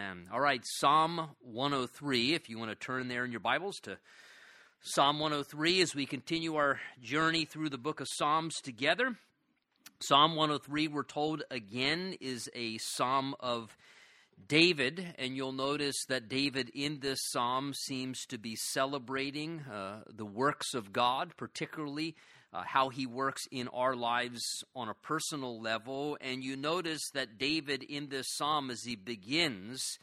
Amen. All right, Psalm 103, if you want to turn there in your Bibles to Psalm 103 as we continue our journey through the book of Psalms together. Psalm 103, we're told again, is a psalm of David, and you'll notice that David in this psalm seems to be celebrating uh, the works of God, particularly uh, how he works in our lives on a personal level. And you notice that David in this psalm, as he begins,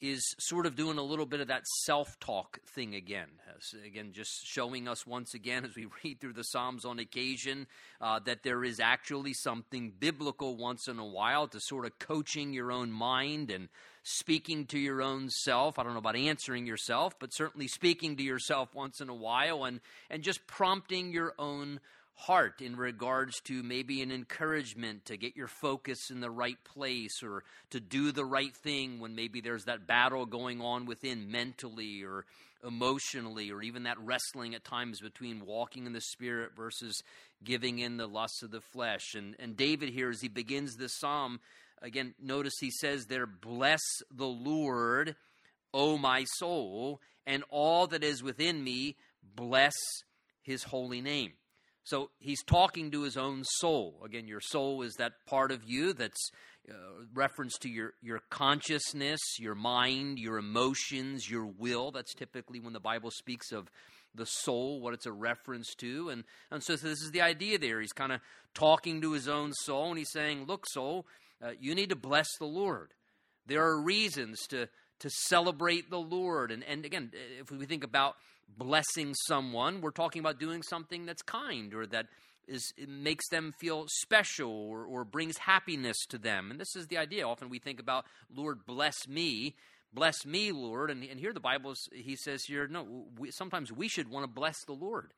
is sort of doing a little bit of that self talk thing again. As, again, just showing us once again as we read through the Psalms on occasion uh, that there is actually something biblical once in a while to sort of coaching your own mind and speaking to your own self. I don't know about answering yourself, but certainly speaking to yourself once in a while and, and just prompting your own heart in regards to maybe an encouragement to get your focus in the right place or to do the right thing when maybe there's that battle going on within mentally or emotionally or even that wrestling at times between walking in the spirit versus giving in the lusts of the flesh and and David here as he begins this psalm again notice he says there bless the Lord O my soul and all that is within me bless his holy name so he's talking to his own soul. Again, your soul is that part of you that's uh, reference to your, your consciousness, your mind, your emotions, your will. That's typically when the Bible speaks of the soul, what it's a reference to. And, and so, so this is the idea there. He's kind of talking to his own soul and he's saying, Look, soul, uh, you need to bless the Lord. There are reasons to, to celebrate the Lord. And, and again, if we think about blessing someone, we're talking about doing something that's kind or that is makes them feel special or, or brings happiness to them. And this is the idea. Often we think about, Lord, bless me. Bless me, Lord. And, and here the Bible, is, he says here, no, we, sometimes we should want to bless the Lord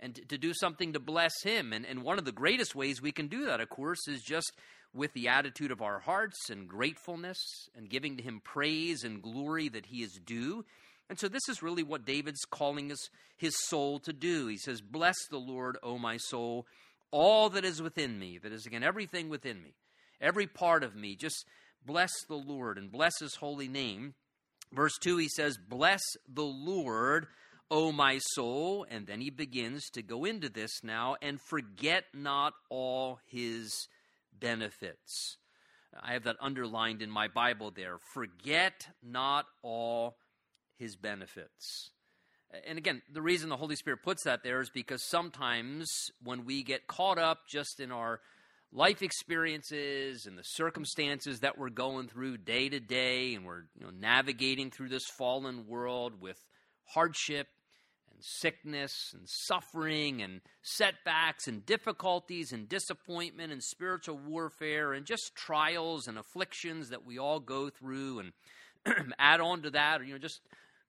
and to, to do something to bless him. And, and one of the greatest ways we can do that, of course, is just with the attitude of our hearts and gratefulness and giving to him praise and glory that he is due. And so this is really what David's calling his, his soul to do. He says, Bless the Lord, O my soul, all that is within me, that is, again, everything within me, every part of me. Just bless the Lord and bless his holy name. Verse 2, he says, Bless the Lord, O my soul. And then he begins to go into this now, and forget not all his benefits. I have that underlined in my Bible there. Forget not all his benefits. And again, the reason the Holy Spirit puts that there is because sometimes when we get caught up just in our life experiences and the circumstances that we're going through day to day, and we're you know, navigating through this fallen world with hardship and sickness and suffering and setbacks and difficulties and disappointment and spiritual warfare and just trials and afflictions that we all go through and add on to that, or you know, just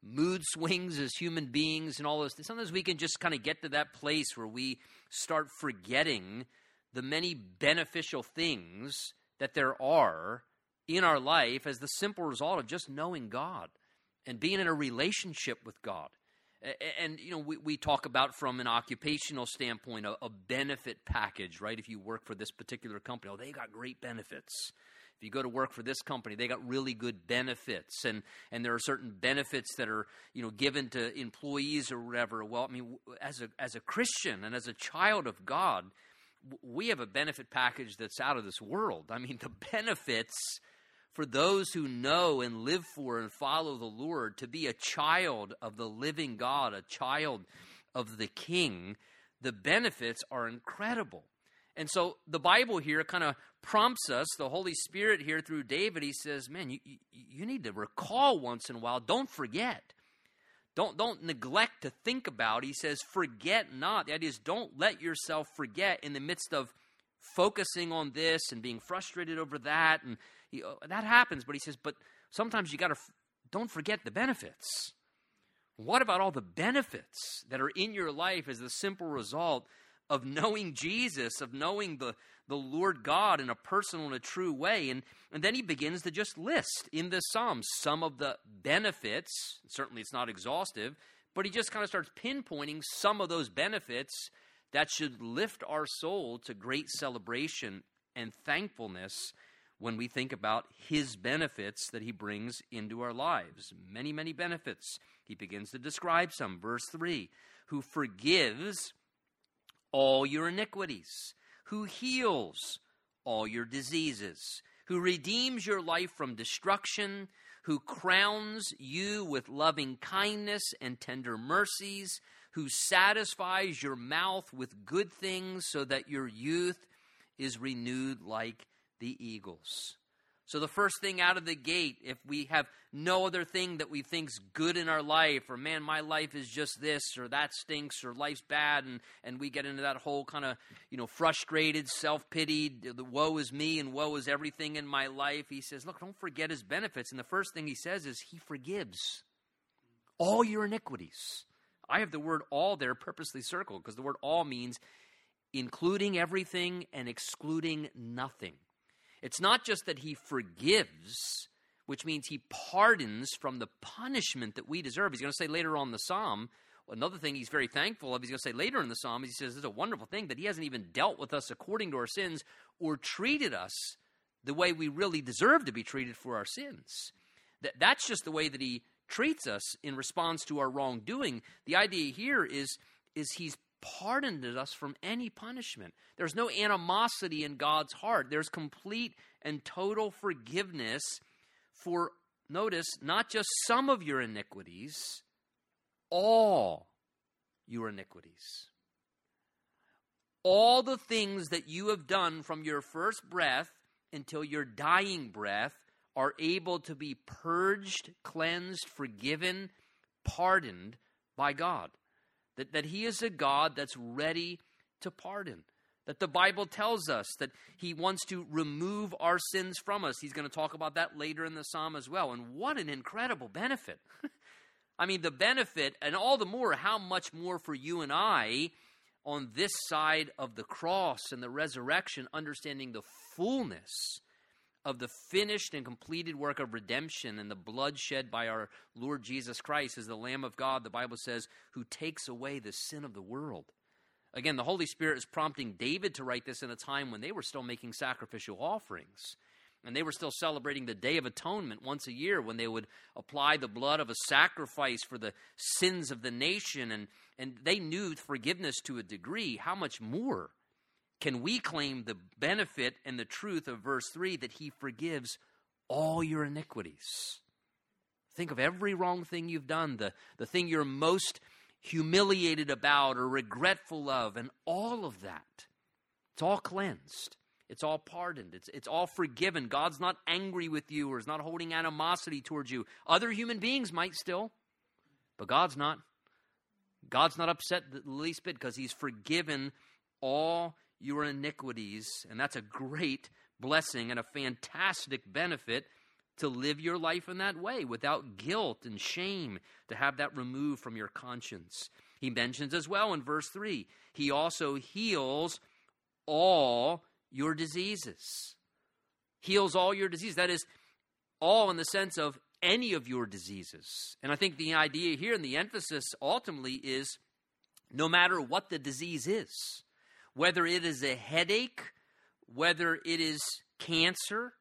mood swings as human beings and all those things. Sometimes we can just kind of get to that place where we start forgetting the many beneficial things that there are in our life as the simple result of just knowing God and being in a relationship with God. And, you know, we, we talk about from an occupational standpoint a, a benefit package, right? If you work for this particular company, oh, they got great benefits. If you go to work for this company, they got really good benefits, and and there are certain benefits that are you know given to employees or whatever. Well, I mean, as a as a Christian and as a child of God, we have a benefit package that's out of this world. I mean, the benefits for those who know and live for and follow the Lord to be a child of the living God, a child of the King, the benefits are incredible. And so the Bible here kind of prompts us, the Holy Spirit here through David, he says, man, you, you, need to recall once in a while. Don't forget. Don't, don't neglect to think about. He says, forget not. Idea is don't let yourself forget in the midst of focusing on this and being frustrated over that. And he, uh, that happens, but he says, but sometimes you got to, f- don't forget the benefits. What about all the benefits that are in your life as the simple result of knowing Jesus, of knowing the, the Lord God in a personal and a true way. And, and then he begins to just list in the Psalms some of the benefits. Certainly it's not exhaustive, but he just kind of starts pinpointing some of those benefits that should lift our soul to great celebration and thankfulness when we think about his benefits that he brings into our lives. Many, many benefits. He begins to describe some. Verse 3 Who forgives all your iniquities, who heals all your diseases, who redeems your life from destruction, who crowns you with loving kindness and tender mercies, who satisfies your mouth with good things so that your youth is renewed like the eagles. So, the first thing out of the gate, if we have no other thing that we think's good in our life, or man, my life is just this, or that stinks, or life's bad, and, and we get into that whole kind of, you know, frustrated, self pitied, the woe is me and woe is everything in my life, he says, look, don't forget his benefits. And the first thing he says is, he forgives all your iniquities. I have the word all there purposely circled because the word all means including everything and excluding nothing. It's not just that he forgives, which means he pardons from the punishment that we deserve. He's going to say later on the psalm, another thing he's very thankful of, he's going to say later in the psalm, he says it's a wonderful thing that he hasn't even dealt with us according to our sins or treated us the way we really deserve to be treated for our sins. That, that's just the way that he treats us in response to our wrongdoing. The idea here is, is he's pardoned us from any punishment. There's no animosity in God's heart. There's complete and total forgiveness for, notice, not just some of your iniquities, all your iniquities. All the things that you have done from your first breath until your dying breath are able to be purged, cleansed, forgiven, pardoned by God. That, that He is a God that's ready to pardon. That the Bible tells us that He wants to remove our sins from us. He's going to talk about that later in the psalm as well. And what an incredible benefit! I mean, the benefit, and all the more, how much more for you and I on this side of the cross and the resurrection, understanding the fullness of the finished and completed work of redemption and the blood shed by our Lord Jesus Christ as the Lamb of God, the Bible says, who takes away the sin of the world. Again, the Holy Spirit is prompting David to write this in a time when they were still making sacrificial offerings. And they were still celebrating the Day of Atonement once a year when they would apply the blood of a sacrifice for the sins of the nation. And, and they knew forgiveness to a degree. How much more can we claim the benefit and the truth of verse 3 that he forgives all your iniquities. Think of every wrong thing you've done, the, the thing you're most humiliated about or regretful of, and all of that. It's all cleansed. It's all pardoned. It's, it's all forgiven. God's not angry with you or is not holding animosity towards you. Other human beings might still, but God's not. God's not upset the least bit because He's forgiven all your iniquities. And that's a great blessing and a fantastic benefit to live your life in that way without guilt and shame, to have that removed from your conscience. He mentions as well in verse 3 he also heals all your diseases. Heals all your diseases. That is, all in the sense of any of your diseases. And I think the idea here and the emphasis ultimately is no matter what the disease is, whether it is a headache, whether it is cancer,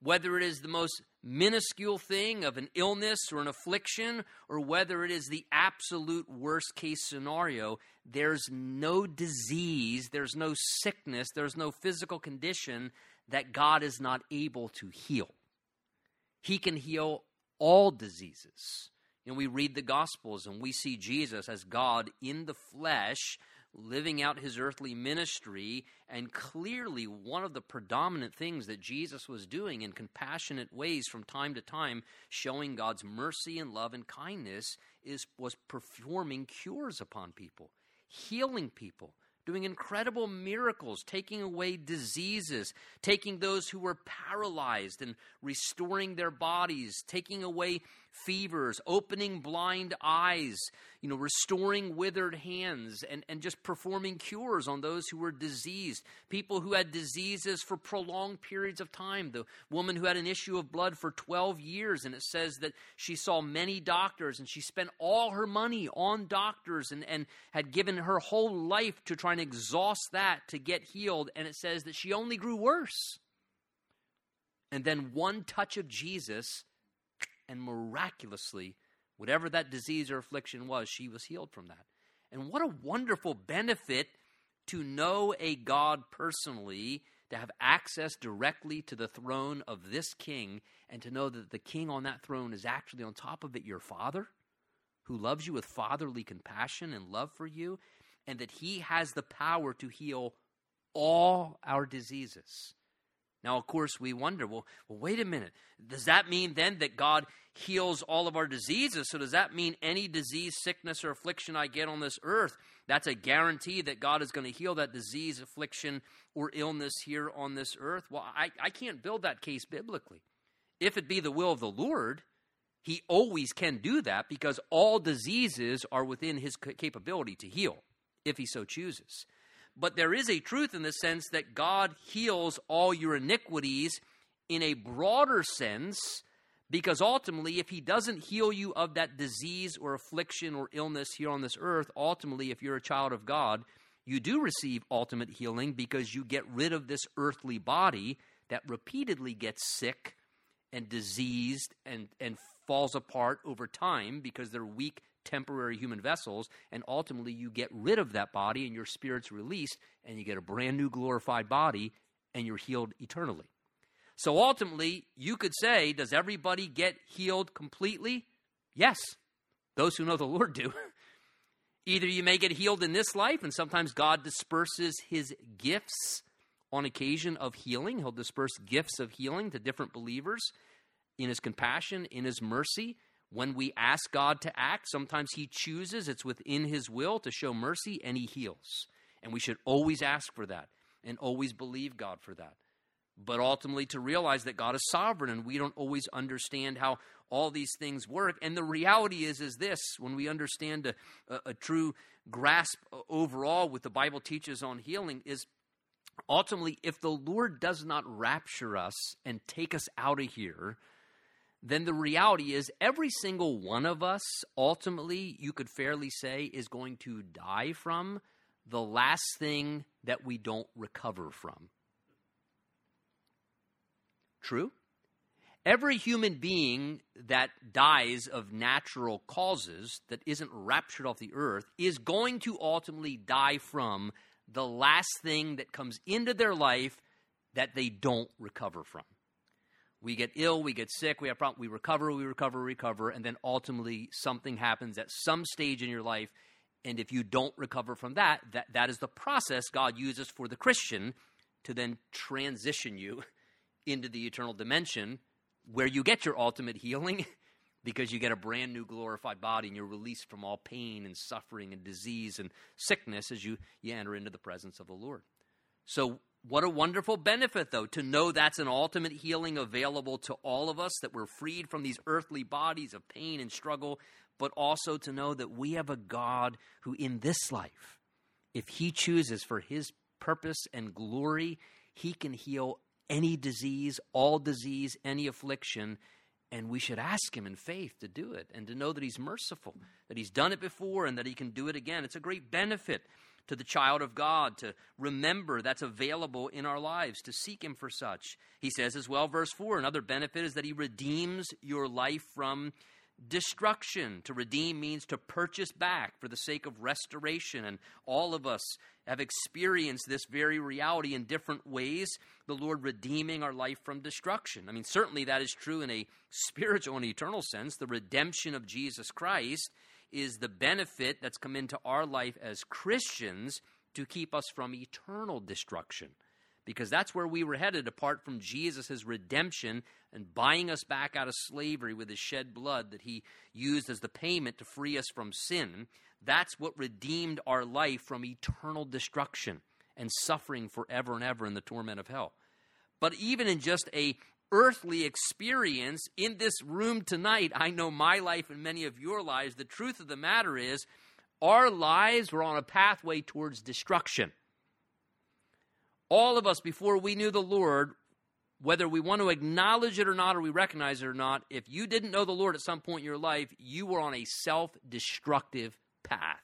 whether it is the most minuscule thing of an illness or an affliction, or whether it is the absolute worst case scenario, there's no disease, there's no sickness, there's no physical condition that God is not able to heal. He can heal all diseases. And we read the Gospels and we see Jesus as God in the flesh living out his earthly ministry. And clearly, one of the predominant things that Jesus was doing in compassionate ways from time to time, showing God's mercy and love and kindness, is, was performing cures upon people, healing people doing incredible miracles, taking away diseases, taking those who were paralyzed and restoring their bodies, taking away fevers, opening blind eyes, you know, restoring withered hands, and, and just performing cures on those who were diseased. People who had diseases for prolonged periods of time. The woman who had an issue of blood for 12 years, and it says that she saw many doctors and she spent all her money on doctors and, and had given her whole life to try and exhaust that to get healed. And it says that she only grew worse. And then one touch of Jesus, and miraculously, whatever that disease or affliction was, she was healed from that. And what a wonderful benefit to know a God personally, to have access directly to the throne of this king, and to know that the king on that throne is actually on top of it your father, who loves you with fatherly compassion and love for you, and that he has the power to heal all our diseases. Now, of course, we wonder well, well, wait a minute. Does that mean then that God heals all of our diseases? So, does that mean any disease, sickness, or affliction I get on this earth, that's a guarantee that God is going to heal that disease, affliction, or illness here on this earth? Well, I, I can't build that case biblically. If it be the will of the Lord, He always can do that because all diseases are within His capability to heal if He so chooses. But there is a truth in the sense that God heals all your iniquities in a broader sense, because ultimately, if He doesn't heal you of that disease or affliction or illness here on this earth, ultimately, if you're a child of God, you do receive ultimate healing because you get rid of this earthly body that repeatedly gets sick and diseased and, and falls apart over time because they're weak temporary human vessels, and ultimately you get rid of that body and your spirit's released, and you get a brand new glorified body, and you're healed eternally. So ultimately, you could say, does everybody get healed completely? Yes. Those who know the Lord do. Either you may get healed in this life, and sometimes God disperses his gifts on occasion of healing. He'll disperse gifts of healing to different believers in his compassion, in his mercy. When we ask God to act, sometimes He chooses, it's within His will to show mercy, and He heals. And we should always ask for that and always believe God for that. But ultimately, to realize that God is sovereign and we don't always understand how all these things work. And the reality is, is this when we understand a, a, a true grasp overall what the Bible teaches on healing, is ultimately, if the Lord does not rapture us and take us out of here, then the reality is every single one of us, ultimately, you could fairly say, is going to die from the last thing that we don't recover from. True? Every human being that dies of natural causes, that isn't raptured off the earth, is going to ultimately die from the last thing that comes into their life that they don't recover from we get ill, we get sick, we have problems, we recover, we recover, recover, and then ultimately something happens at some stage in your life. And if you don't recover from that, that, that is the process God uses for the Christian to then transition you into the eternal dimension where you get your ultimate healing because you get a brand new glorified body and you're released from all pain and suffering and disease and sickness as you, you enter into the presence of the Lord. So what a wonderful benefit, though, to know that's an ultimate healing available to all of us, that we're freed from these earthly bodies of pain and struggle, but also to know that we have a God who, in this life, if He chooses for His purpose and glory, He can heal any disease, all disease, any affliction. And we should ask Him in faith to do it and to know that He's merciful, that He's done it before and that He can do it again. It's a great benefit to the child of God to remember that's available in our lives, to seek Him for such. He says as well, verse 4 another benefit is that He redeems your life from destruction. To redeem means to purchase back for the sake of restoration. And all of us have experienced this very reality in different ways the Lord redeeming our life from destruction. I mean, certainly that is true in a spiritual and eternal sense. The redemption of Jesus Christ is the benefit that's come into our life as Christians to keep us from eternal destruction. Because that's where we were headed apart from Jesus' redemption and buying us back out of slavery with his shed blood that he used as the payment to free us from sin. That's what redeemed our life from eternal destruction and suffering forever and ever in the torment of hell. But even in just a earthly experience in this room tonight, I know my life and many of your lives, the truth of the matter is our lives were on a pathway towards destruction. All of us, before we knew the Lord, whether we want to acknowledge it or not, or we recognize it or not, if you didn't know the Lord at some point in your life, you were on a self destructive path.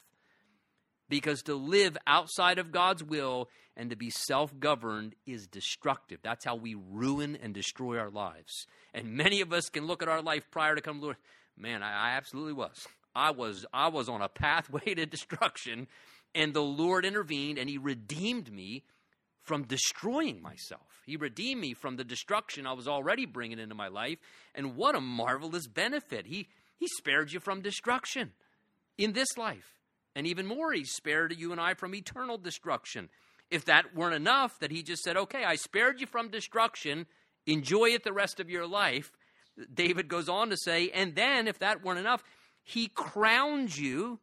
Because to live outside of God's will and to be self governed is destructive. That's how we ruin and destroy our lives. And many of us can look at our life prior to come to Lord. Man, I, I absolutely was. I was I was on a pathway to destruction, and the Lord intervened and He redeemed me from destroying myself. He redeemed me from the destruction I was already bringing into my life. And what a marvelous benefit! He He spared you from destruction in this life. And even more, He spared you and I from eternal destruction. If that weren't enough, that He just said, okay, I spared you from destruction, enjoy it the rest of your life. David goes on to say, and then, if that weren't enough, He crowns you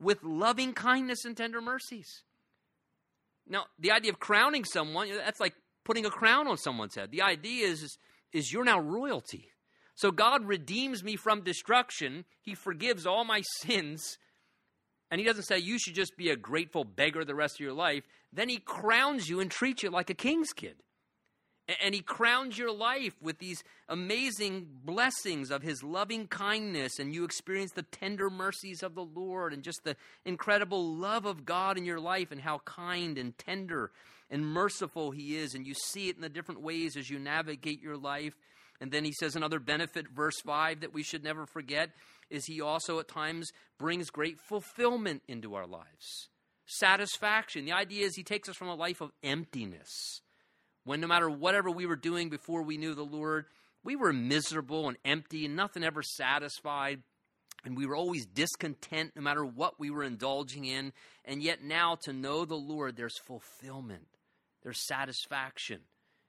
with loving kindness and tender mercies. Now, the idea of crowning someone, that's like putting a crown on someone's head. The idea is, is, is you're now royalty. So God redeems me from destruction. He forgives all my sins. And he doesn't say you should just be a grateful beggar the rest of your life. Then he crowns you and treats you like a king's kid. And he crowns your life with these amazing blessings of his loving kindness, and you experience the tender mercies of the Lord and just the incredible love of God in your life and how kind and tender and merciful he is. And you see it in the different ways as you navigate your life. And then he says another benefit, verse 5, that we should never forget is he also at times brings great fulfillment into our lives. Satisfaction. The idea is he takes us from a life of emptiness when no matter whatever we were doing before we knew the Lord, we were miserable and empty and nothing ever satisfied. And we were always discontent no matter what we were indulging in. And yet now to know the Lord, there's fulfillment, there's satisfaction.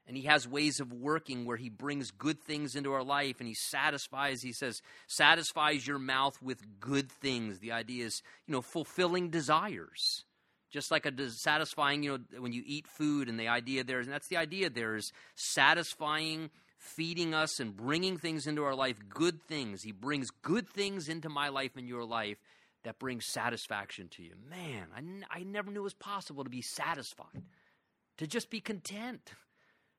And he has ways of working where he brings good things into our life and he satisfies, he says, satisfies your mouth with good things. The idea is, you know, fulfilling desires. Just like a satisfying you know when you eat food and the idea there and that's the idea there is satisfying feeding us and bringing things into our life good things. He brings good things into my life and your life that brings satisfaction to you. Man I, n- I never knew it was possible to be satisfied to just be content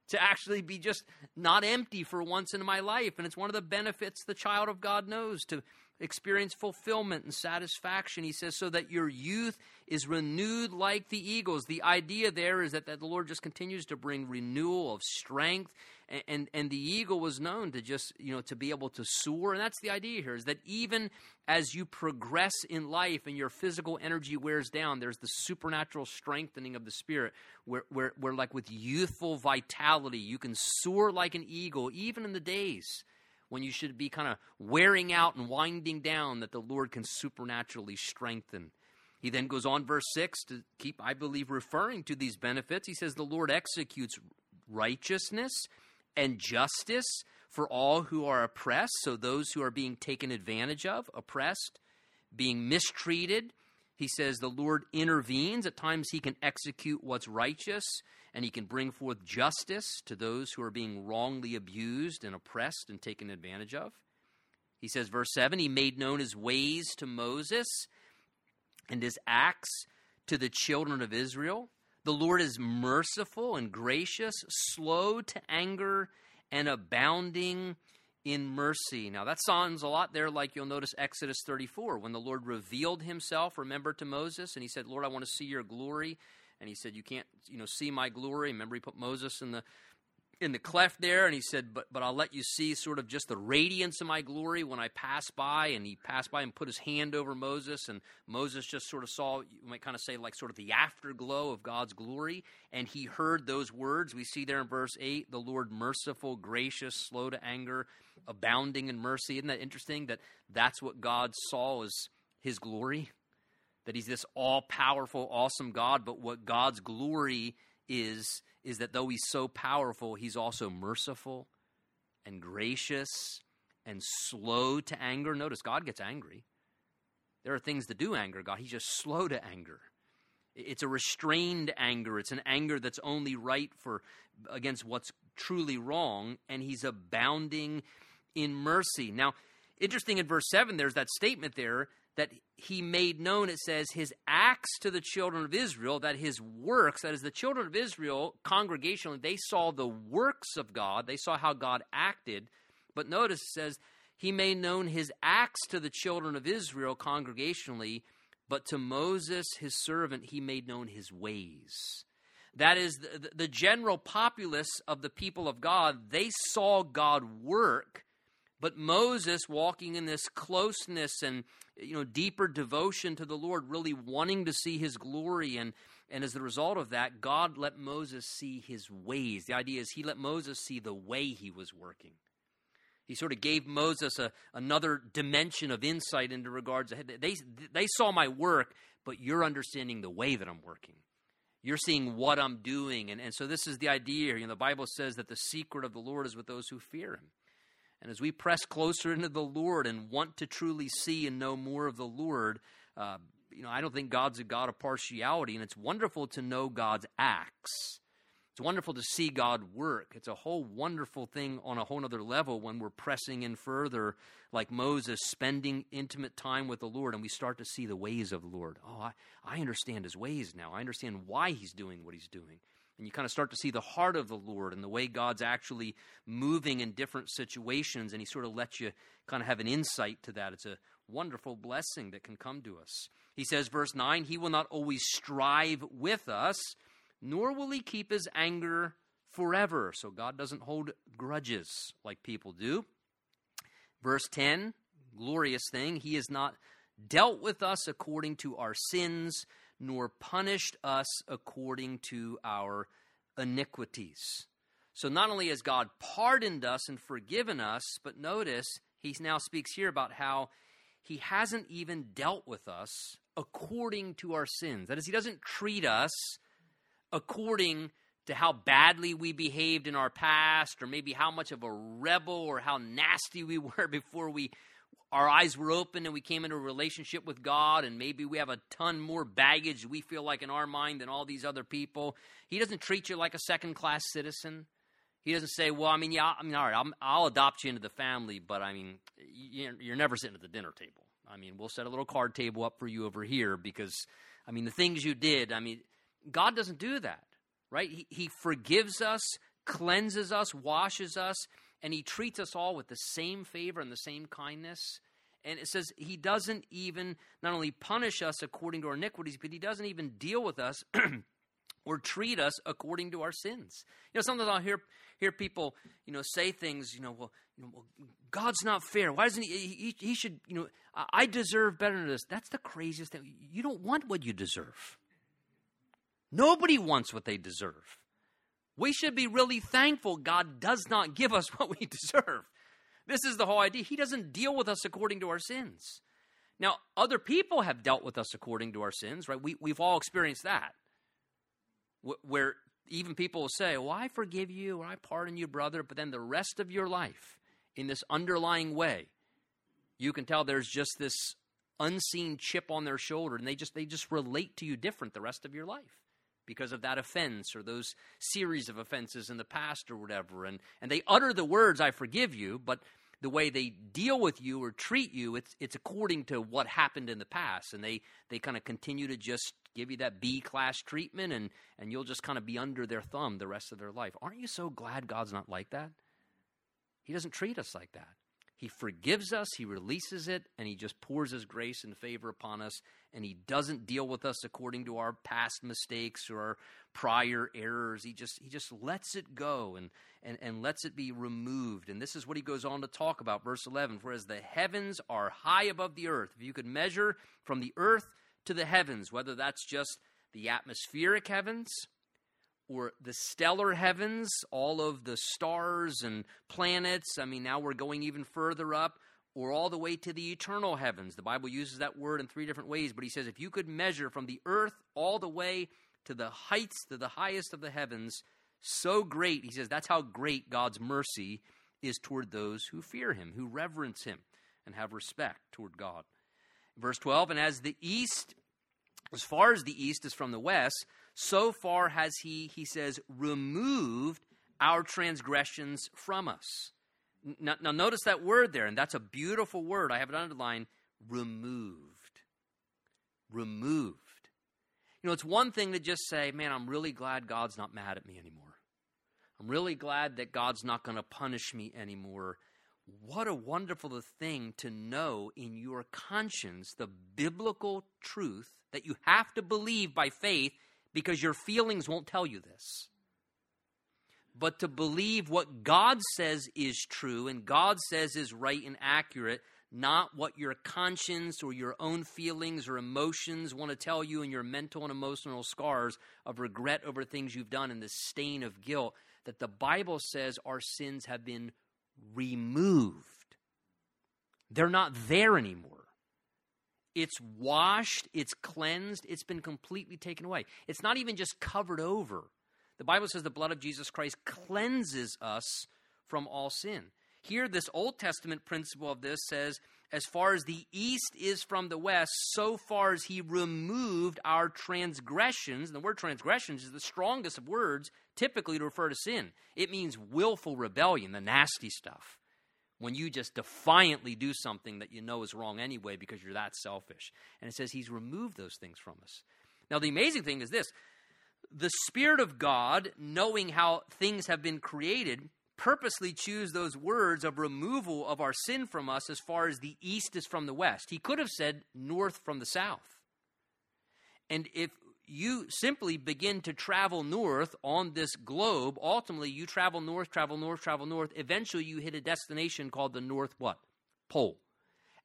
to actually be just not empty for once in my life. And it's one of the benefits the child of god knows to experience fulfillment and satisfaction. He says, so that your youth is renewed like the eagles. The idea there is that, that the Lord just continues to bring renewal of strength. And, and, and the eagle was known to just, you know, to be able to soar. And that's the idea here is that even as you progress in life and your physical energy wears down, there's the supernatural strengthening of the spirit where, where, where like with youthful vitality, you can soar like an eagle, even in the days when you should be kind of wearing out and winding down, that the Lord can supernaturally strengthen. He then goes on, verse 6, to keep, I believe, referring to these benefits. He says, The Lord executes righteousness and justice for all who are oppressed, so those who are being taken advantage of, oppressed, being mistreated. He says, The Lord intervenes. At times, He can execute what's righteous and he can bring forth justice to those who are being wrongly abused and oppressed and taken advantage of. He says, verse 7 He made known his ways to Moses and his acts to the children of Israel. The Lord is merciful and gracious, slow to anger, and abounding in mercy. Now, that sounds a lot there like you'll notice Exodus 34, when the Lord revealed himself, remember, to Moses, and he said, Lord, I want to see your glory and he said, "You can't, you know, see my glory." Remember, he put Moses in the in the cleft there, and he said, "But but I'll let you see sort of just the radiance of my glory when I pass by." And he passed by and put his hand over Moses, and Moses just sort of saw, you might kind of say, like sort of the afterglow of God's glory, and he heard those words. We see there in verse eight, the Lord merciful, gracious, slow to anger, abounding in mercy. Isn't that interesting? That that's what God saw as His glory that he's this all powerful, awesome God, but what God's glory is, is that though he's so powerful, he's also merciful and gracious and slow to anger. Notice God gets angry. There are things that do anger God, he's just slow to anger. It's a restrained anger. It's an anger that's only right for against what's truly wrong, and he's abounding in mercy. Now, interesting in verse 7, there's that statement there that he made known, it says, his acts to the children of Israel, that his works, that is, the children of Israel, congregationally, they saw the works of God, they saw how God acted. But notice it says, he made known his acts to the children of Israel congregationally, but to Moses, his servant, he made known his ways. That is, the, the general populace of the people of God, they saw God work, but Moses, walking in this closeness and you know deeper devotion to the Lord, really wanting to see His glory, and and as the result of that, God let Moses see His ways. The idea is He let Moses see the way He was working. He sort of gave Moses a, another dimension of insight into regards. They, they saw my work, but you're understanding the way that I'm working. You're seeing what I'm doing. And, and so this is the idea. You know, the Bible says that the secret of the Lord is with those who fear him. And as we press closer into the Lord and want to truly see and know more of the Lord, uh, you know, I don't think God's a God of partiality, and it's wonderful to know God's acts. It's wonderful to see God work. It's a whole wonderful thing on a whole other level when we're pressing in further, like Moses, spending intimate time with the Lord, and we start to see the ways of the Lord. Oh, I, I understand his ways now. I understand why he's doing what he's doing. And you kind of start to see the heart of the Lord and the way God's actually moving in different situations, and he sort of lets you kind of have an insight to that. It's a wonderful blessing that can come to us. He says, verse 9, He will not always strive with us nor will he keep his anger forever. So God doesn't hold grudges like people do. Verse 10, glorious thing, he has not dealt with us according to our sins, nor punished us according to our iniquities. So not only has God pardoned us and forgiven us, but notice he now speaks here about how he hasn't even dealt with us according to our sins. That is, he doesn't treat us according to how badly we behaved in our past, or maybe how much of a rebel or how nasty we were before we our eyes were open and we came into a relationship with God, and maybe we have a ton more baggage we feel like in our mind than all these other people. He doesn't treat you like a second class citizen. He doesn't say, "Well, I mean, yeah, I mean, all right, I'll adopt you into the family, but I mean, you're never sitting at the dinner table. I mean, we'll set a little card table up for you over here because, I mean, the things you did. I mean, God doesn't do that right? He, he forgives us, cleanses us, washes us, and he treats us all with the same favor and the same kindness. And it says he doesn't even not only punish us according to our iniquities, but he doesn't even deal with us or treat us according to our sins. You know, sometimes I'll hear hear people, you know, say things, you know, well, you know, well God's not fair. Why doesn't he, he? He should, you know, I deserve better than this. That's the craziest thing. You don't want what you deserve. Nobody wants what they deserve. We should be really thankful God does not give us what we deserve. This is the whole idea. He doesn't deal with us according to our sins. Now, other people have dealt with us according to our sins, right? We, we've all experienced that. Where even people will say, Well, I forgive you or I pardon you, brother, but then the rest of your life, in this underlying way, you can tell there's just this unseen chip on their shoulder and they just they just relate to you different the rest of your life because of that offense or those series of offenses in the past or whatever. And, and they utter the words, I forgive you, but the way they deal with you or treat you, it's, it's according to what happened in the past. And they, they kind of continue to just give you that B class treatment, and, and you'll just kind of be under their thumb the rest of their life. Aren't you so glad God's not like that? He doesn't treat us like that. He forgives us, He releases it, and He just pours His grace and favor upon us. And He doesn't deal with us according to our past mistakes or our prior errors. He just He just lets it go and, and, and lets it be removed. And this is what He goes on to talk about, verse 11. For as the heavens are high above the earth, if you could measure from the earth to the heavens, whether that's just the atmospheric heavens or the stellar heavens, all of the stars and planets. I mean, now we're going even further up, or all the way to the eternal heavens. The Bible uses that word in three different ways, but he says if you could measure from the earth all the way to the heights, to the highest of the heavens, so great, he says that's how great God's mercy is toward those who fear him, who reverence him, and have respect toward God. Verse 12, and as the east, as far as the east is from the west, so far has he, he says, removed our transgressions from us. Now, now, notice that word there, and that's a beautiful word. I have it underlined removed. Removed. You know, it's one thing to just say, man, I'm really glad God's not mad at me anymore. I'm really glad that God's not going to punish me anymore. what a wonderful thing to know in your conscience the biblical truth that you have to believe by faith because your feelings won't tell you this. But to believe what God says is true and God says is right and accurate, not what your conscience or your own feelings or emotions want to tell you and your mental and emotional scars of regret over things you've done and the stain of guilt, that the Bible says our sins have been removed. They're not there anymore. It's washed, it's cleansed, it's been completely taken away. It's not even just covered over. The Bible says the blood of Jesus Christ cleanses us from all sin. Here, this Old Testament principle of this says, as far as the east is from the west, so far as he removed our transgressions. And the word transgressions is the strongest of words typically to refer to sin. It means willful rebellion, the nasty stuff. When you just defiantly do something that you know is wrong anyway because you're that selfish. And it says he's removed those things from us. Now, the amazing thing is this the Spirit of God, knowing how things have been created, purposely choose those words of removal of our sin from us as far as the east is from the west. He could have said north from the south. And if you simply begin to travel north on this globe, ultimately you travel north, travel north, travel north. Eventually you hit a destination called the North what? Pole.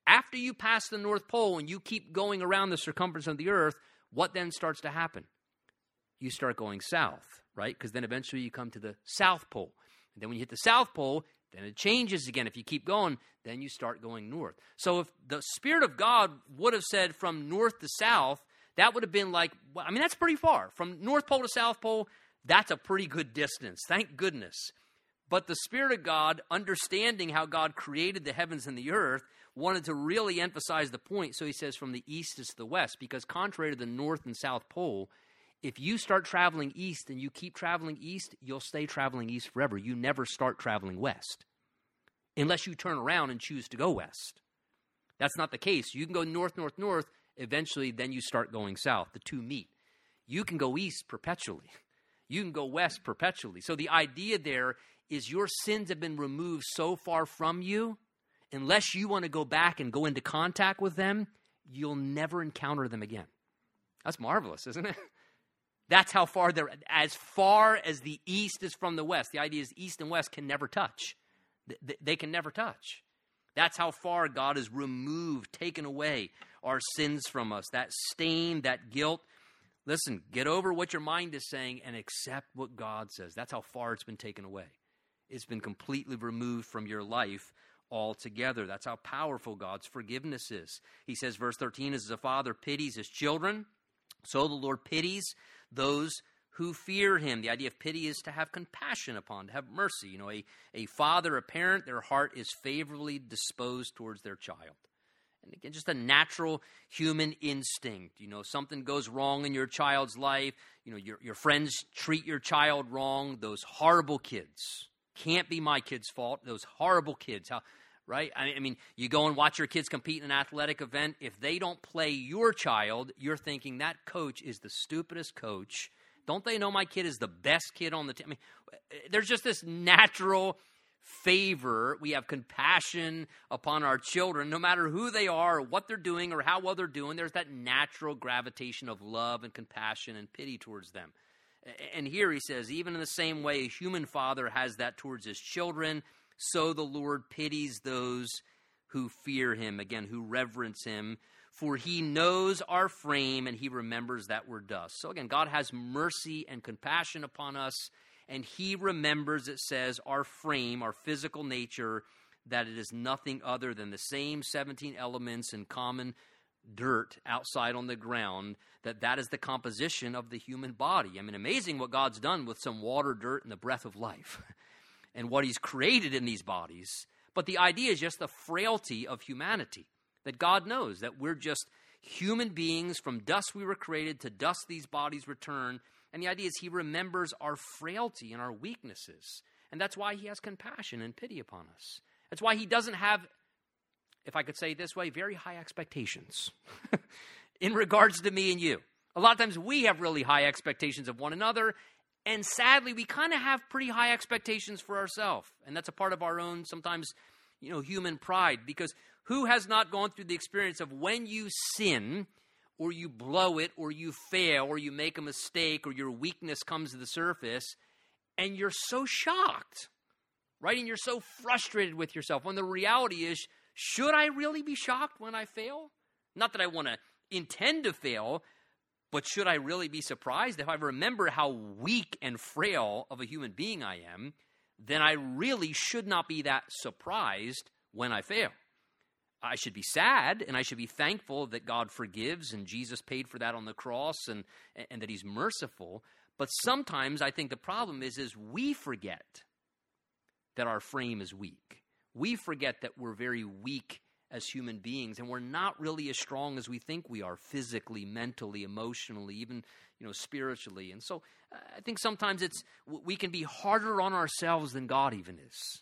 After you pass the North Pole and you keep going around the circumference of the earth, what then starts to happen? You start going south, right? Because then eventually you come to the South Pole. And then when you hit the South Pole, then it changes again. If you keep going, then you start going north. So if the Spirit of God would have said from north to south, that would have been like, I mean, that's pretty far. From North Pole to South Pole, that's a pretty good distance. Thank goodness. But the Spirit of God, understanding how God created the heavens and the earth, wanted to really emphasize the point. So he says from the east to the west, because contrary to the North and South Pole, if you start traveling east and you keep traveling east, you'll stay traveling east forever. You never start traveling west unless you turn around and choose to go west. That's not the case. You can go north, north, north. Eventually, then you start going south. The two meet. You can go east perpetually, you can go west perpetually. So the idea there is your sins have been removed so far from you, unless you want to go back and go into contact with them, you'll never encounter them again. That's marvelous, isn't it? That's how far they're, as far as the east is from the west. The idea is east and west can never touch. They can never touch. That's how far God has removed, taken away our sins from us. That stain, that guilt. Listen, get over what your mind is saying and accept what God says. That's how far it's been taken away. It's been completely removed from your life altogether. That's how powerful God's forgiveness is. He says, verse 13, as a father pities his children, so the Lord pities those who fear him. The idea of pity is to have compassion upon, to have mercy. You know, a, a father, a parent, their heart is favorably disposed towards their child. And again, just a natural human instinct. You know, something goes wrong in your child's life. You know, your, your friends treat your child wrong. Those horrible kids. Can't be my kid's fault. Those horrible kids. How, right? I mean, you go and watch your kids compete in an athletic event. If they don't play your child, you're thinking that coach is the stupidest coach. Don't they know my kid is the best kid on the team? I mean, there's just this natural favor. We have compassion upon our children, no matter who they are, or what they're doing, or how well they're doing. There's that natural gravitation of love and compassion and pity towards them. And here he says, even in the same way a human father has that towards his children, so the Lord pities those who fear him, again, who reverence him. For he knows our frame and he remembers that we're dust. So again, God has mercy and compassion upon us, and he remembers, it says, our frame, our physical nature, that it is nothing other than the same 17 elements in common dirt outside on the ground that that is the composition of the human body i mean amazing what god's done with some water dirt and the breath of life and what he's created in these bodies. But the idea is just the frailty of humanity that God knows that we're just human beings. From dust we were created, to dust these bodies return. And the idea is he remembers our frailty and our weaknesses. And that's why he has compassion and pity upon us. That's why he doesn't have, if I could say it this way, very high expectations in regards to me and you. A lot of times we have really high expectations of one another, and sadly, we kind of have pretty high expectations for ourselves. And that's a part of our own, sometimes, you know, human pride. Because who has not gone through the experience of when you sin, or you blow it, or you fail, or you make a mistake, or your weakness comes to the surface, and you're so shocked, right? And you're so frustrated with yourself when the reality is, should I really be shocked when I fail? Not that I want to intend to fail, but should I really be surprised if I remember how weak and frail of a human being I am? Then I really should not be that surprised when I fail. I should be sad and I should be thankful that God forgives and Jesus paid for that on the cross and, and that He's merciful. But sometimes I think the problem is, is we forget that our frame is weak. We forget that we're very weak as human beings and we're not really as strong as we think we are physically, mentally, emotionally, even you know spiritually. And so uh, I think sometimes it's we can be harder on ourselves than God even is.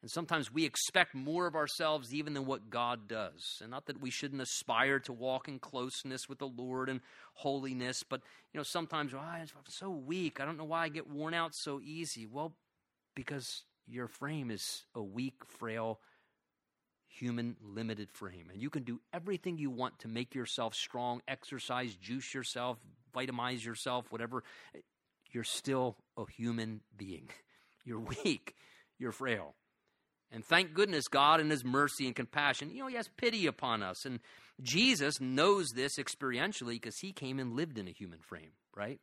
And sometimes we expect more of ourselves even than what God does. And not that we shouldn't aspire to walk in closeness with the Lord and holiness, but you know, sometimes oh, I'm so weak. I don't know why I get worn out so easy. Well, because your frame is a weak, frail, human, limited frame. And you can do everything you want to make yourself strong, exercise, juice yourself, vitamize yourself, whatever. You're still a human being. You're weak. You're frail. And thank goodness God in His mercy and compassion, you know, He has pity upon us. And Jesus knows this experientially because He came and lived in a human frame, right?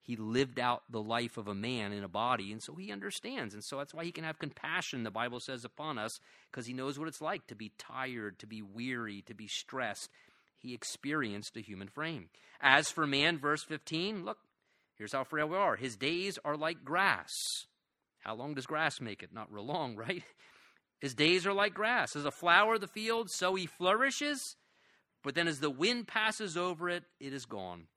He lived out the life of a man in a body, and so He understands. And so that's why He can have compassion, the Bible says, upon us, because He knows what it's like to be tired, to be weary, to be stressed. He experienced a human frame. As for man, verse 15, look, here's how frail we are. His days are like grass. How long does grass make it? Not real long, right? His days are like grass. As a flower of the field, so he flourishes. But then as the wind passes over it, it is gone.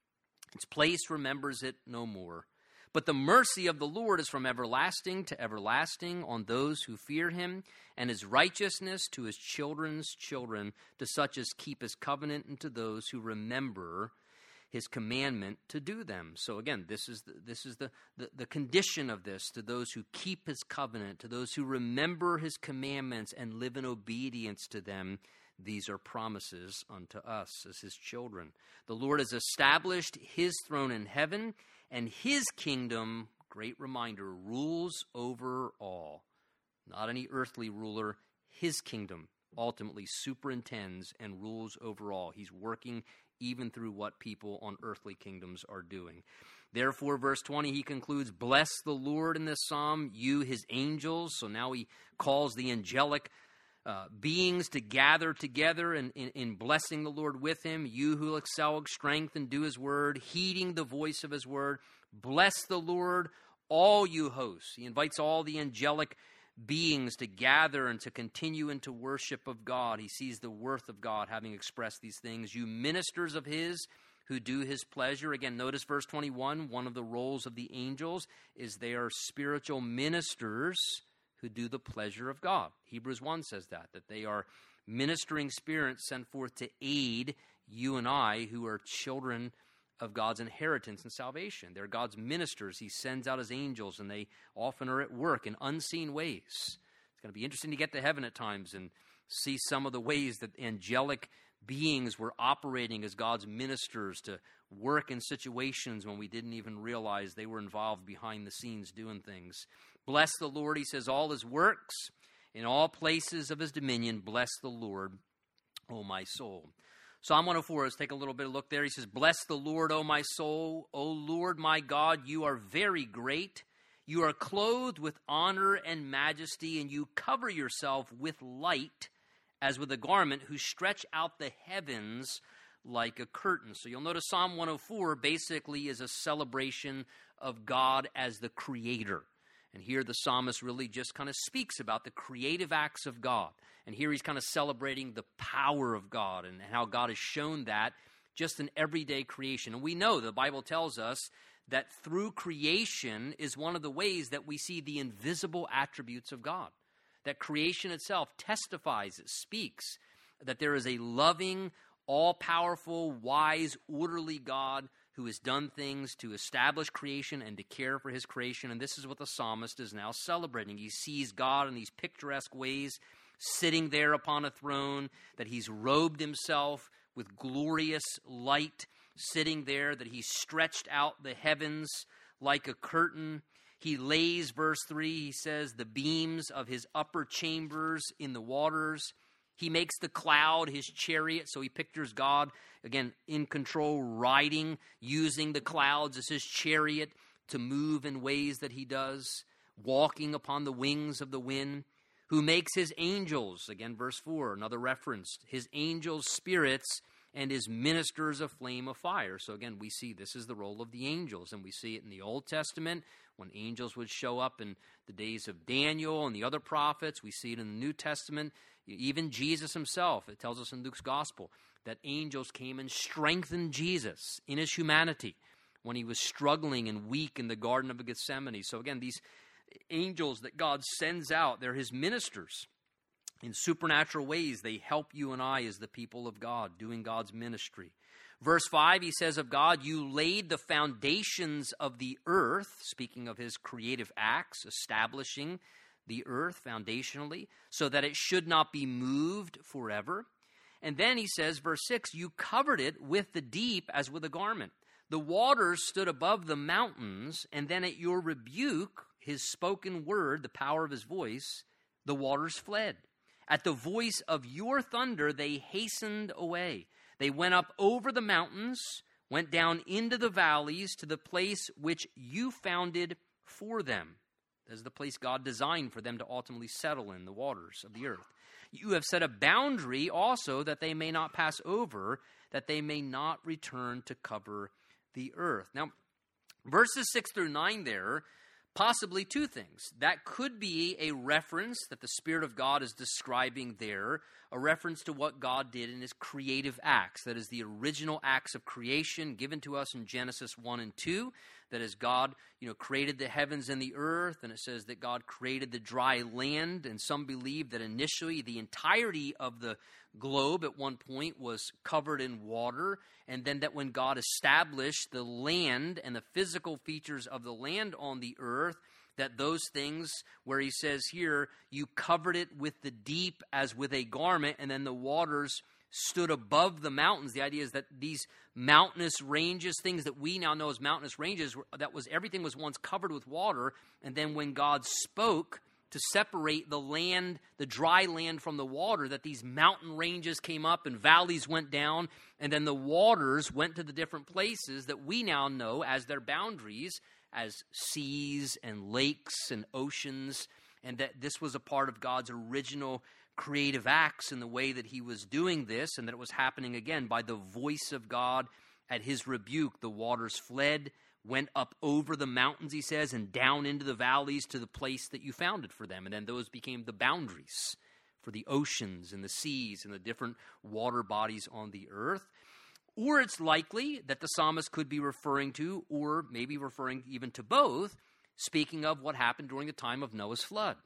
Its place remembers it no more. But the mercy of the Lord is from everlasting to everlasting on those who fear him, and his righteousness to his children's children, to such as keep his covenant, and to those who remember his commandment to do them. So again, this is the, this is the, the, the condition of this to those who keep his covenant, to those who remember his commandments and live in obedience to them. These are promises unto us as his children. The Lord has established his throne in heaven, and his kingdom, great reminder, rules over all. Not any earthly ruler, his kingdom ultimately superintends and rules over all. He's working even through what people on earthly kingdoms are doing. Therefore, verse 20, he concludes, Bless the Lord in this psalm, you his angels. So now he calls the angelic uh, beings to gather together in, in, in, blessing the Lord with him. You who excel in strength and do his word, heeding the voice of his word. Bless the Lord, all you hosts. He invites all the angelic beings to gather and to continue into worship of God. He sees the worth of God having expressed these things. You ministers of His who do His pleasure. Again, notice verse 21 one of the roles of the angels is they are spiritual ministers who do the pleasure of God. Hebrews 1 says that, that they are ministering spirits sent forth to aid you and I who are children of God's inheritance and salvation. They're God's ministers. He sends out his angels, and they often are at work in unseen ways. It's going to be interesting to get to heaven at times and see some of the ways that angelic beings were operating as God's ministers to work in situations when we didn't even realize they were involved behind the scenes doing things. Bless the Lord, he says, all his works in all places of his dominion. Bless the Lord, O my soul. Psalm 104, let's take a little bit of look there. He says, Bless the Lord, O my soul. O Lord my God, you are very great. You are clothed with honor and majesty, and you cover yourself with light as with a garment, who stretch out the heavens like a curtain. So you'll notice Psalm 104 basically is a celebration of God as the creator. And here the psalmist really just kind of speaks about the creative acts of God. And here he's kind of celebrating the power of God and how God has shown that just in everyday creation. And we know the Bible tells us that through creation is one of the ways that we see the invisible attributes of God. That creation itself testifies, it speaks that there is a loving, all powerful, wise, orderly God who has done things to establish creation and to care for his creation. And this is what the psalmist is now celebrating. He sees God in these picturesque ways sitting there upon a throne, that he's robed himself with glorious light, sitting there, that he's stretched out the heavens like a curtain. He lays, verse 3, he says, the beams of his upper chambers in the waters. He makes the cloud his chariot, so he pictures God, again, in control, riding, using the clouds as his chariot to move in ways that he does, walking upon the wings of the wind, who makes his angels, again, verse 4, another reference, his angels spirits and his ministers a flame of fire. So again, we see this is the role of the angels, and we see it in the Old Testament when angels would show up in the days of Daniel and the other prophets. We see it in the New Testament. Even Jesus himself, it tells us in Luke's gospel that angels came and strengthened Jesus in his humanity when he was struggling and weak in the Garden of Gethsemane. So, again, these angels that God sends out, they're his ministers. In supernatural ways, they help you and I as the people of God, doing God's ministry. Verse 5, he says of God, You laid the foundations of the earth, speaking of his creative acts, establishing the earth foundationally, so that it should not be moved forever. And then he says, verse 6, You covered it with the deep as with a garment. The waters stood above the mountains, and then at your rebuke, his spoken word, the power of his voice, the waters fled. At the voice of your thunder, they hastened away. They went up over the mountains, went down into the valleys to the place which you founded for them. Is the place God designed for them to ultimately settle in, the waters of the earth. You have set a boundary also that they may not pass over, that they may not return to cover the earth. Now, verses 6 through 9 there, possibly two things. That could be a reference that the Spirit of God is describing there, a reference to what God did in his creative acts. That is the original acts of creation given to us in Genesis 1 and 2 that as God, you know, created the heavens and the earth, and it says that God created the dry land, and some believe that initially the entirety of the globe at one point was covered in water, and then that when God established the land and the physical features of the land on the earth, that those things where he says here, you covered it with the deep as with a garment, and then the waters stood above the mountains. The idea is that these mountainous ranges, things that we now know as mountainous ranges, that was everything was once covered with water, and then when God spoke to separate the land, the dry land from the water, that these mountain ranges came up and valleys went down, and then the waters went to the different places that we now know as their boundaries, as seas and lakes and oceans, and that this was a part of God's original creative acts in the way that he was doing this, and that it was happening again by the voice of God at his rebuke. The waters fled, went up over the mountains, he says, and down into the valleys to the place that you founded for them. And then those became the boundaries for the oceans and the seas and the different water bodies on the earth. Or it's likely that the psalmist could be referring to, or maybe referring even to both, speaking of what happened during the time of Noah's flood.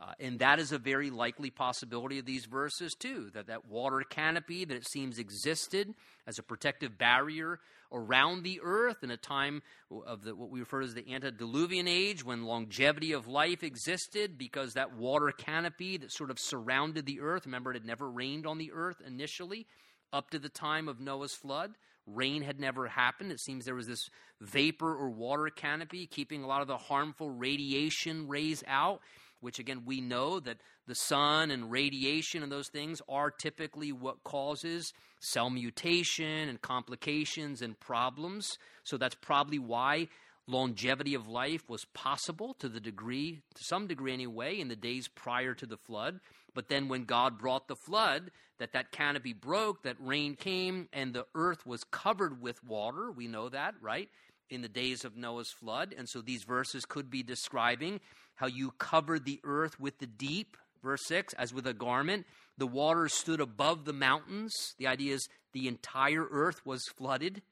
Uh, and that is a very likely possibility of these verses, too. That that water canopy that it seems existed as a protective barrier around the earth in a time of the, what we refer to as the antediluvian age, when longevity of life existed, because that water canopy that sort of surrounded the earth, remember, it had never rained on the earth initially up to the time of Noah's flood. Rain had never happened. It seems there was this vapor or water canopy keeping a lot of the harmful radiation rays out which again we know that the sun and radiation and those things are typically what causes cell mutation and complications and problems. So that's probably why longevity of life was possible to the degree, to some degree anyway, in the days prior to the flood. But then when God brought the flood, that that canopy broke, that rain came, and the earth was covered with water. We know that, right? In the days of Noah's flood. And so these verses could be describing how you covered the earth with the deep, verse 6, as with a garment. The waters stood above the mountains. The idea is the entire earth was flooded,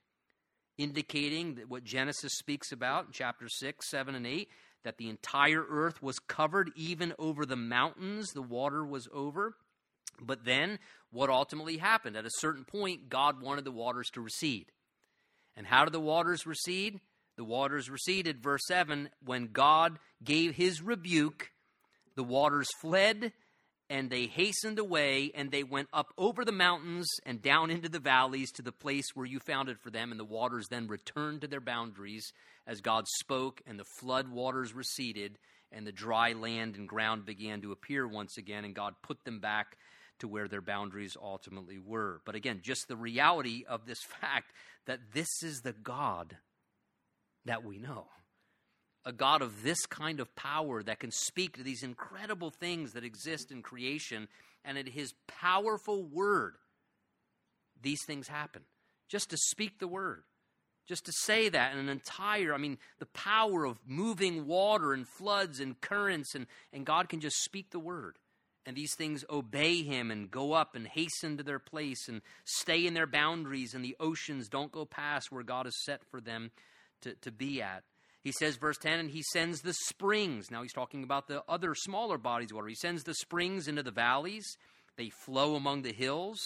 indicating what Genesis speaks about in chapter 6, 7, and 8, that the entire earth was covered, even over the mountains, the water was over. But then, what ultimately happened? At a certain point, God wanted the waters to recede. And how did the waters recede? The waters receded, verse 7, when God gave his rebuke, the waters fled, and they hastened away, and they went up over the mountains and down into the valleys to the place where you found it for them. And the waters then returned to their boundaries as God spoke, and the flood waters receded, and the dry land and ground began to appear once again, and God put them back to where their boundaries ultimately were. But again, just the reality of this fact that this is the God that we know a God of this kind of power that can speak to these incredible things that exist in creation, and in His powerful word, these things happen. Just to speak the word, just to say that in an entire, I mean, the power of moving water and floods and currents, and, and God can just speak the word. And these things obey him and go up and hasten to their place and stay in their boundaries, and the oceans don't go past where God has set for them to, to be at. He says, verse 10, and he sends the springs. Now he's talking about the other smaller bodies of water. He sends the springs into the valleys, they flow among the hills.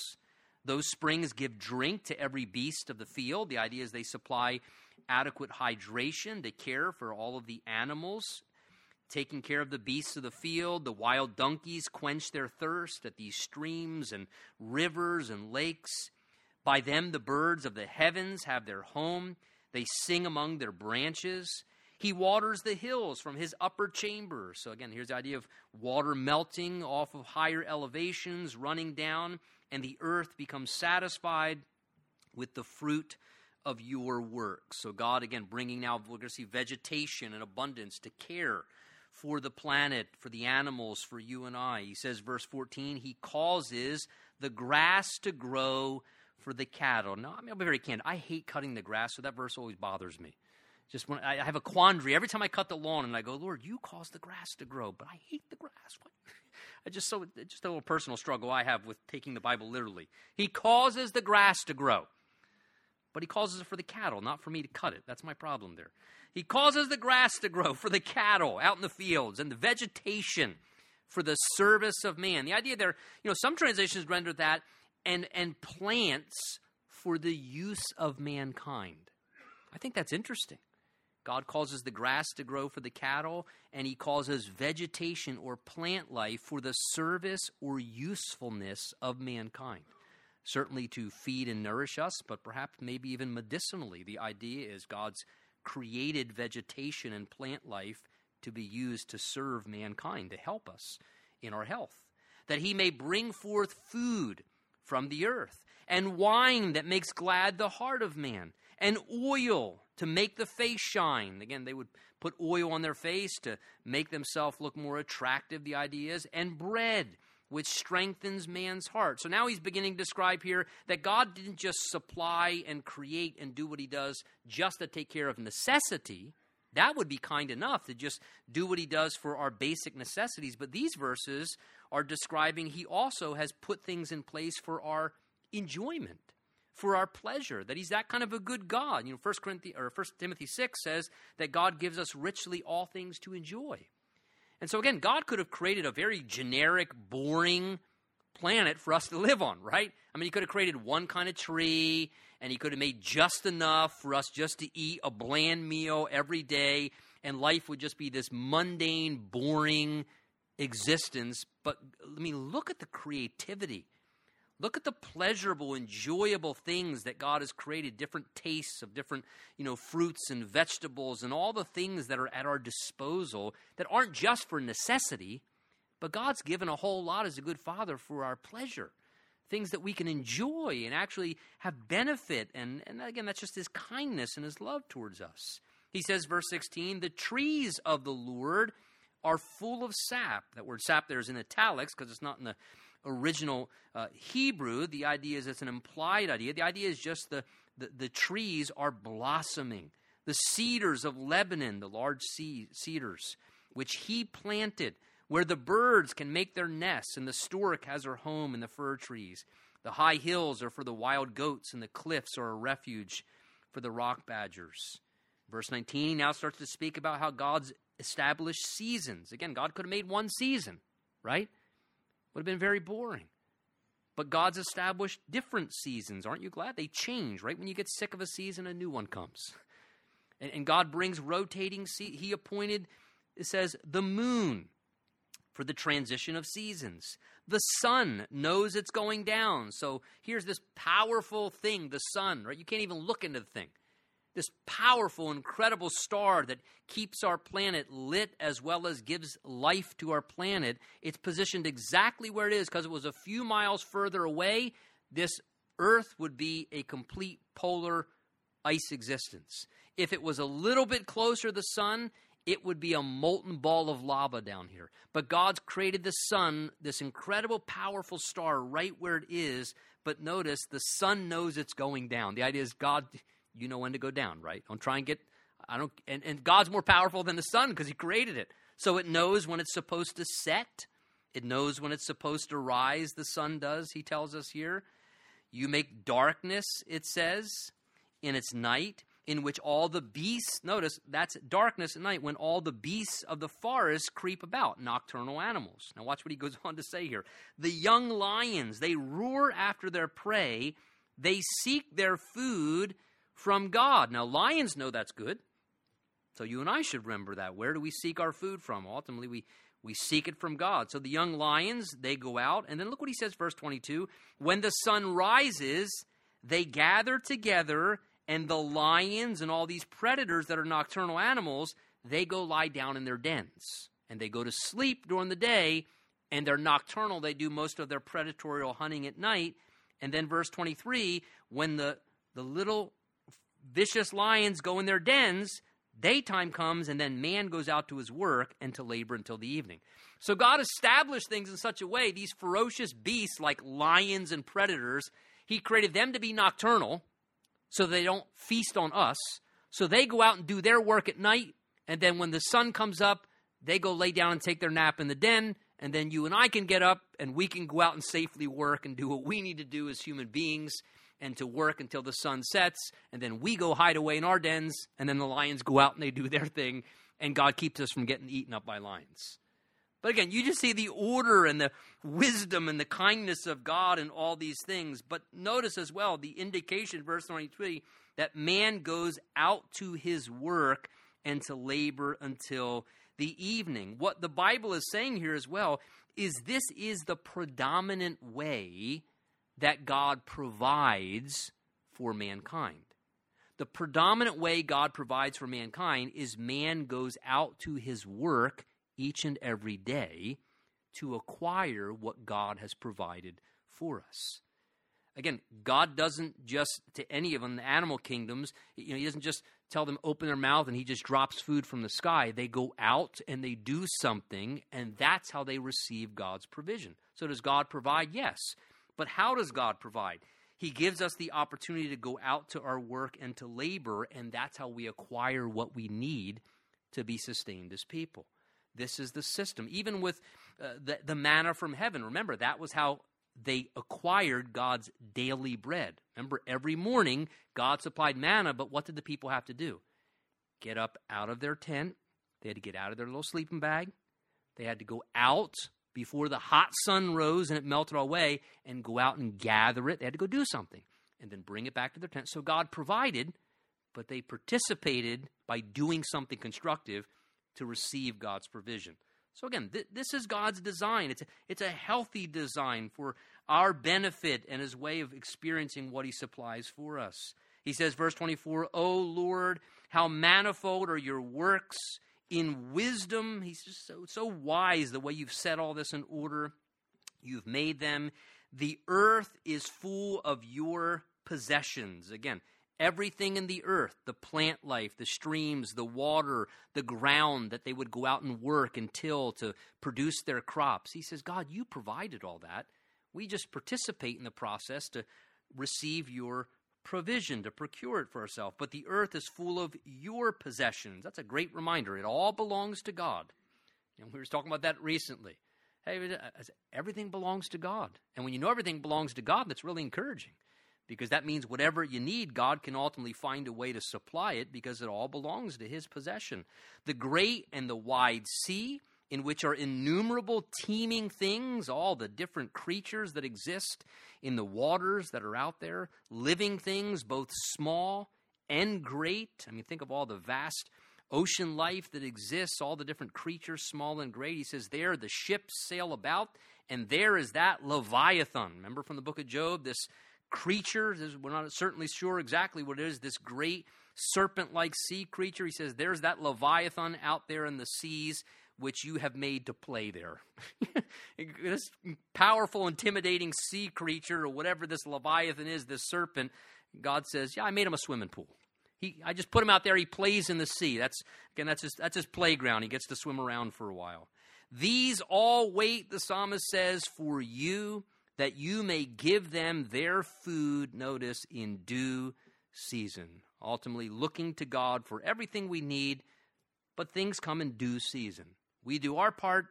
Those springs give drink to every beast of the field. The idea is they supply adequate hydration, they care for all of the animals, taking care of the beasts of the field. The wild donkeys quench their thirst at these streams and rivers and lakes. By them, the birds of the heavens have their home. They sing among their branches. He waters the hills from his upper chamber. So, again, here's the idea of water melting off of higher elevations, running down, and the earth becomes satisfied with the fruit of your work. So, God, again, bringing now, we're going to see vegetation and abundance to care for the planet, for the animals, for you and I. He says, verse 14, He causes the grass to grow for the cattle. Now, I mean, I'll be very candid. I hate cutting the grass, so that verse always bothers me. Just when I have a quandary every time I cut the lawn, and I go, Lord, you cause the grass to grow, but I hate the grass. What? I just so just a little personal struggle I have with taking the Bible literally. He causes the grass to grow, but he causes it for the cattle, not for me to cut it. That's my problem there. He causes the grass to grow for the cattle out in the fields and the vegetation for the service of man. The idea there, you know, some translations render that and and plants for the use of mankind. I think that's interesting. God causes the grass to grow for the cattle, and He causes vegetation or plant life for the service or usefulness of mankind. Certainly to feed and nourish us, but perhaps maybe even medicinally. The idea is God's created vegetation and plant life to be used to serve mankind, to help us in our health. That He may bring forth food from the earth, and wine that makes glad the heart of man, and oil to make the face shine. Again, they would put oil on their face to make themselves look more attractive, the idea is, and bread, which strengthens man's heart. So now he's beginning to describe here that God didn't just supply and create and do what he does just to take care of necessity. That would be kind enough to just do what he does for our basic necessities. But these verses are describing he also has put things in place for our enjoyment for our pleasure, that he's that kind of a good God. You know, 1 Corinthians or 1 Timothy 6 says that God gives us richly all things to enjoy. And so again, God could have created a very generic, boring planet for us to live on, right? I mean, he could have created one kind of tree and he could have made just enough for us just to eat a bland meal every day and life would just be this mundane, boring existence. But I mean, look at the creativity Look at the pleasurable, enjoyable things that God has created, different tastes of different, you know, fruits and vegetables and all the things that are at our disposal that aren't just for necessity, but God's given a whole lot as a good father for our pleasure. Things that we can enjoy and actually have benefit. And, and again, that's just his kindness and his love towards us. He says, verse 16, the trees of the Lord are full of sap. That word sap there is in italics because it's not in the original uh, Hebrew, the idea is it's an implied idea. The idea is just the, the, the trees are blossoming. The cedars of Lebanon, the large cedars, which he planted, where the birds can make their nests, and the stork has her home in the fir trees. The high hills are for the wild goats, and the cliffs are a refuge for the rock badgers. Verse 19 now starts to speak about how God's established seasons. Again, God could have made one season, right? Would have been very boring. But God's established different seasons. Aren't you glad? They change, right? When you get sick of a season, a new one comes. And, and God brings rotating, He appointed, it says, the moon for the transition of seasons. The sun knows it's going down. So here's this powerful thing, the sun, right? You can't even look into the thing. This powerful, incredible star that keeps our planet lit as well as gives life to our planet. It's positioned exactly where it is because it was a few miles further away. This Earth would be a complete polar ice existence. If it was a little bit closer the sun, it would be a molten ball of lava down here. But God's created the sun, this incredible, powerful star, right where it is. But notice the sun knows it's going down. The idea is God, you know when to go down, right? Don't try and get, I don't, and, and God's more powerful than the sun because He created it. So it knows when it's supposed to set. It knows when it's supposed to rise, the sun does, he tells us here. You make darkness, it says, in its night in which all the beasts, notice that's darkness at night, when all the beasts of the forest creep about, nocturnal animals. Now, watch what he goes on to say here. The young lions, they roar after their prey, they seek their food from God. Now, lions know that's good. So, you and I should remember that. Where do we seek our food from? Ultimately, we, we seek it from God. So, the young lions, they go out. And then look what he says, verse 22 When the sun rises, they gather together and the lions and all these predators that are nocturnal animals, they go lie down in their dens. And they go to sleep during the day, and they're nocturnal. They do most of their predatory hunting at night. And then, verse 23 when the, the little vicious lions go in their dens, daytime comes, and then man goes out to his work and to labor until the evening. So, God established things in such a way, these ferocious beasts like lions and predators, He created them to be nocturnal so they don't feast on us. So they go out and do their work at night, and then when the sun comes up, they go lay down and take their nap in the den, and then you and I can get up and we can go out and safely work and do what we need to do as human beings and to work until the sun sets, and then we go hide away in our dens, and then the lions go out and they do their thing, and God keeps us from getting eaten up by lions. But again, you just see the order and the wisdom and the kindness of God and all these things. But notice as well the indication, verse 23, that man goes out to his work and to labor until the evening. What the Bible is saying here as well is this is the predominant way that God provides for mankind. The predominant way God provides for mankind is man goes out to his work each and every day to acquire what God has provided for us. Again, God doesn't just to any of them, the animal kingdoms, you know, He doesn't just tell them open their mouth and He just drops food from the sky. They go out and they do something, and that's how they receive God's provision. So, does God provide? Yes. But how does God provide? He gives us the opportunity to go out to our work and to labor, and that's how we acquire what we need to be sustained as people. This is the system. Even with uh, the, the manna from heaven, remember, that was how they acquired God's daily bread. Remember, every morning God supplied manna, but what did the people have to do? Get up out of their tent. They had to get out of their little sleeping bag. They had to go out before the hot sun rose and it melted away and go out and gather it. They had to go do something and then bring it back to their tent. So God provided, but they participated by doing something constructive to receive God's provision. So again, th- this is God's design. It's a, it's a healthy design for our benefit and his way of experiencing what he supplies for us. He says, verse 24, O Lord, how manifold are your works in wisdom. He's just so, so wise the way you've set all this in order. You've made them. The earth is full of your possessions. Again, everything in the earth the plant life, the streams, the water, the ground that they would go out and work and till to produce their crops. He says, God, you provided all that. We just participate in the process to receive your provision, to procure it for ourselves. But the earth is full of your possessions. That's a great reminder. It all belongs to God. And we were talking about that recently. Hey, uh, everything belongs to God. And when you know everything belongs to God, that's really encouraging because that means whatever you need, God can ultimately find a way to supply it because it all belongs to His possession. The great and the wide sea, in which are innumerable teeming things, all the different creatures that exist in the waters that are out there, living things, both small and great. I mean, think of all the vast ocean life that exists, all the different creatures, small and great. He says, There the ships sail about, and there is that Leviathan. Remember from the book of Job, this creature, we're not certainly sure exactly what it is, this great serpent like sea creature. He says, There's that Leviathan out there in the seas which you have made to play there. this powerful, intimidating sea creature, or whatever this Leviathan is, this serpent, God says, Yeah, I made him a swimming pool. He, I just put him out there. He plays in the sea. That's again, that's his, that's his playground. He gets to swim around for a while. These all wait, the psalmist says, for you, that you may give them their food. Notice in due season. Ultimately, looking to God for everything we need, but things come in due season. We do our part,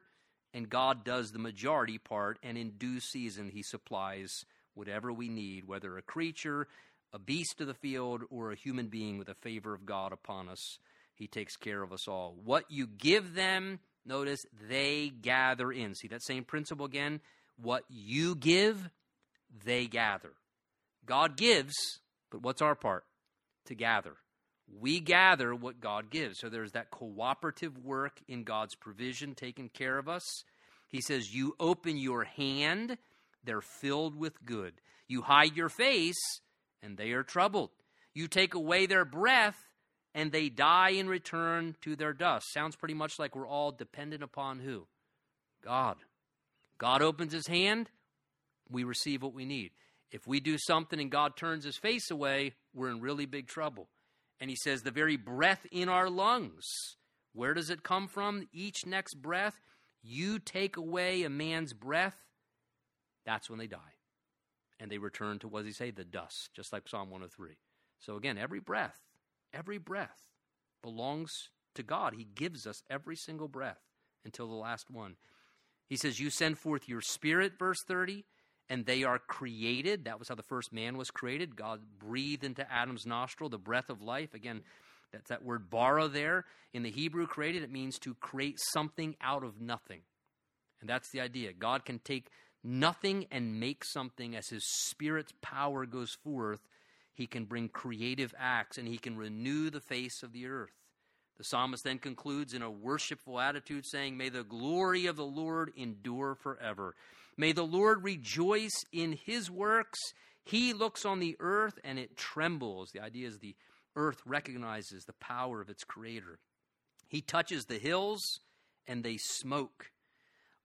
and God does the majority part, and in due season, He supplies whatever we need, whether a creature, a beast of the field, or a human being with the favor of God upon us. He takes care of us all. What you give them, notice, they gather in. See that same principle again? What you give, they gather. God gives, but what's our part? To gather. We gather what God gives. So there's that cooperative work in God's provision taking care of us. He says, You open your hand, they're filled with good. You hide your face, and they are troubled. You take away their breath, and they die and return to their dust. Sounds pretty much like we're all dependent upon who? God. God opens his hand, we receive what we need. If we do something and God turns his face away, we're in really big trouble. And he says, the very breath in our lungs, where does it come from? Each next breath, you take away a man's breath, that's when they die and they return to, what does he say, the dust, just like Psalm 103. So again, every breath, every breath belongs to God. He gives us every single breath until the last one. He says, You send forth your spirit, verse 30, and they are created. That was how the first man was created. God breathed into Adam's nostril the breath of life. Again, that's that word bara there. In the Hebrew, created, it means to create something out of nothing. And that's the idea. God can take nothing and make something as his spirit's power goes forth. He can bring creative acts and he can renew the face of the earth. The psalmist then concludes in a worshipful attitude, saying, May the glory of the Lord endure forever. May the Lord rejoice in his works. He looks on the earth and it trembles. The idea is the earth recognizes the power of its creator. He touches the hills and they smoke.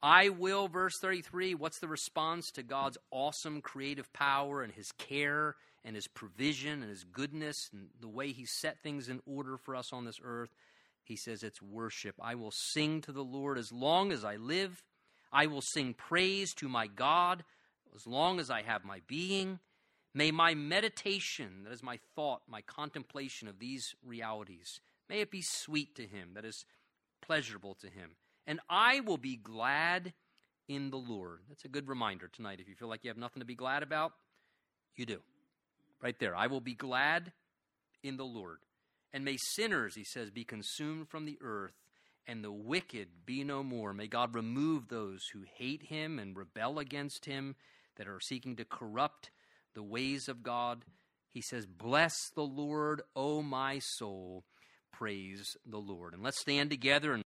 I will, verse 33, what's the response to God's awesome creative power and his care and his provision and his goodness and the way he set things in order for us on this earth? He says it's worship. I will sing to the Lord as long as I live. I will sing praise to my God as long as I have my being. May my meditation, that is my thought, my contemplation of these realities, may it be sweet to him, that is pleasurable to him and I will be glad in the Lord. That's a good reminder tonight. If you feel like you have nothing to be glad about, you do. Right there. I will be glad in the Lord. And may sinners, he says, be consumed from the earth, and the wicked be no more. May God remove those who hate him and rebel against him, that are seeking to corrupt the ways of God. He says, Bless the Lord, O my soul. Praise the Lord. And let's stand together and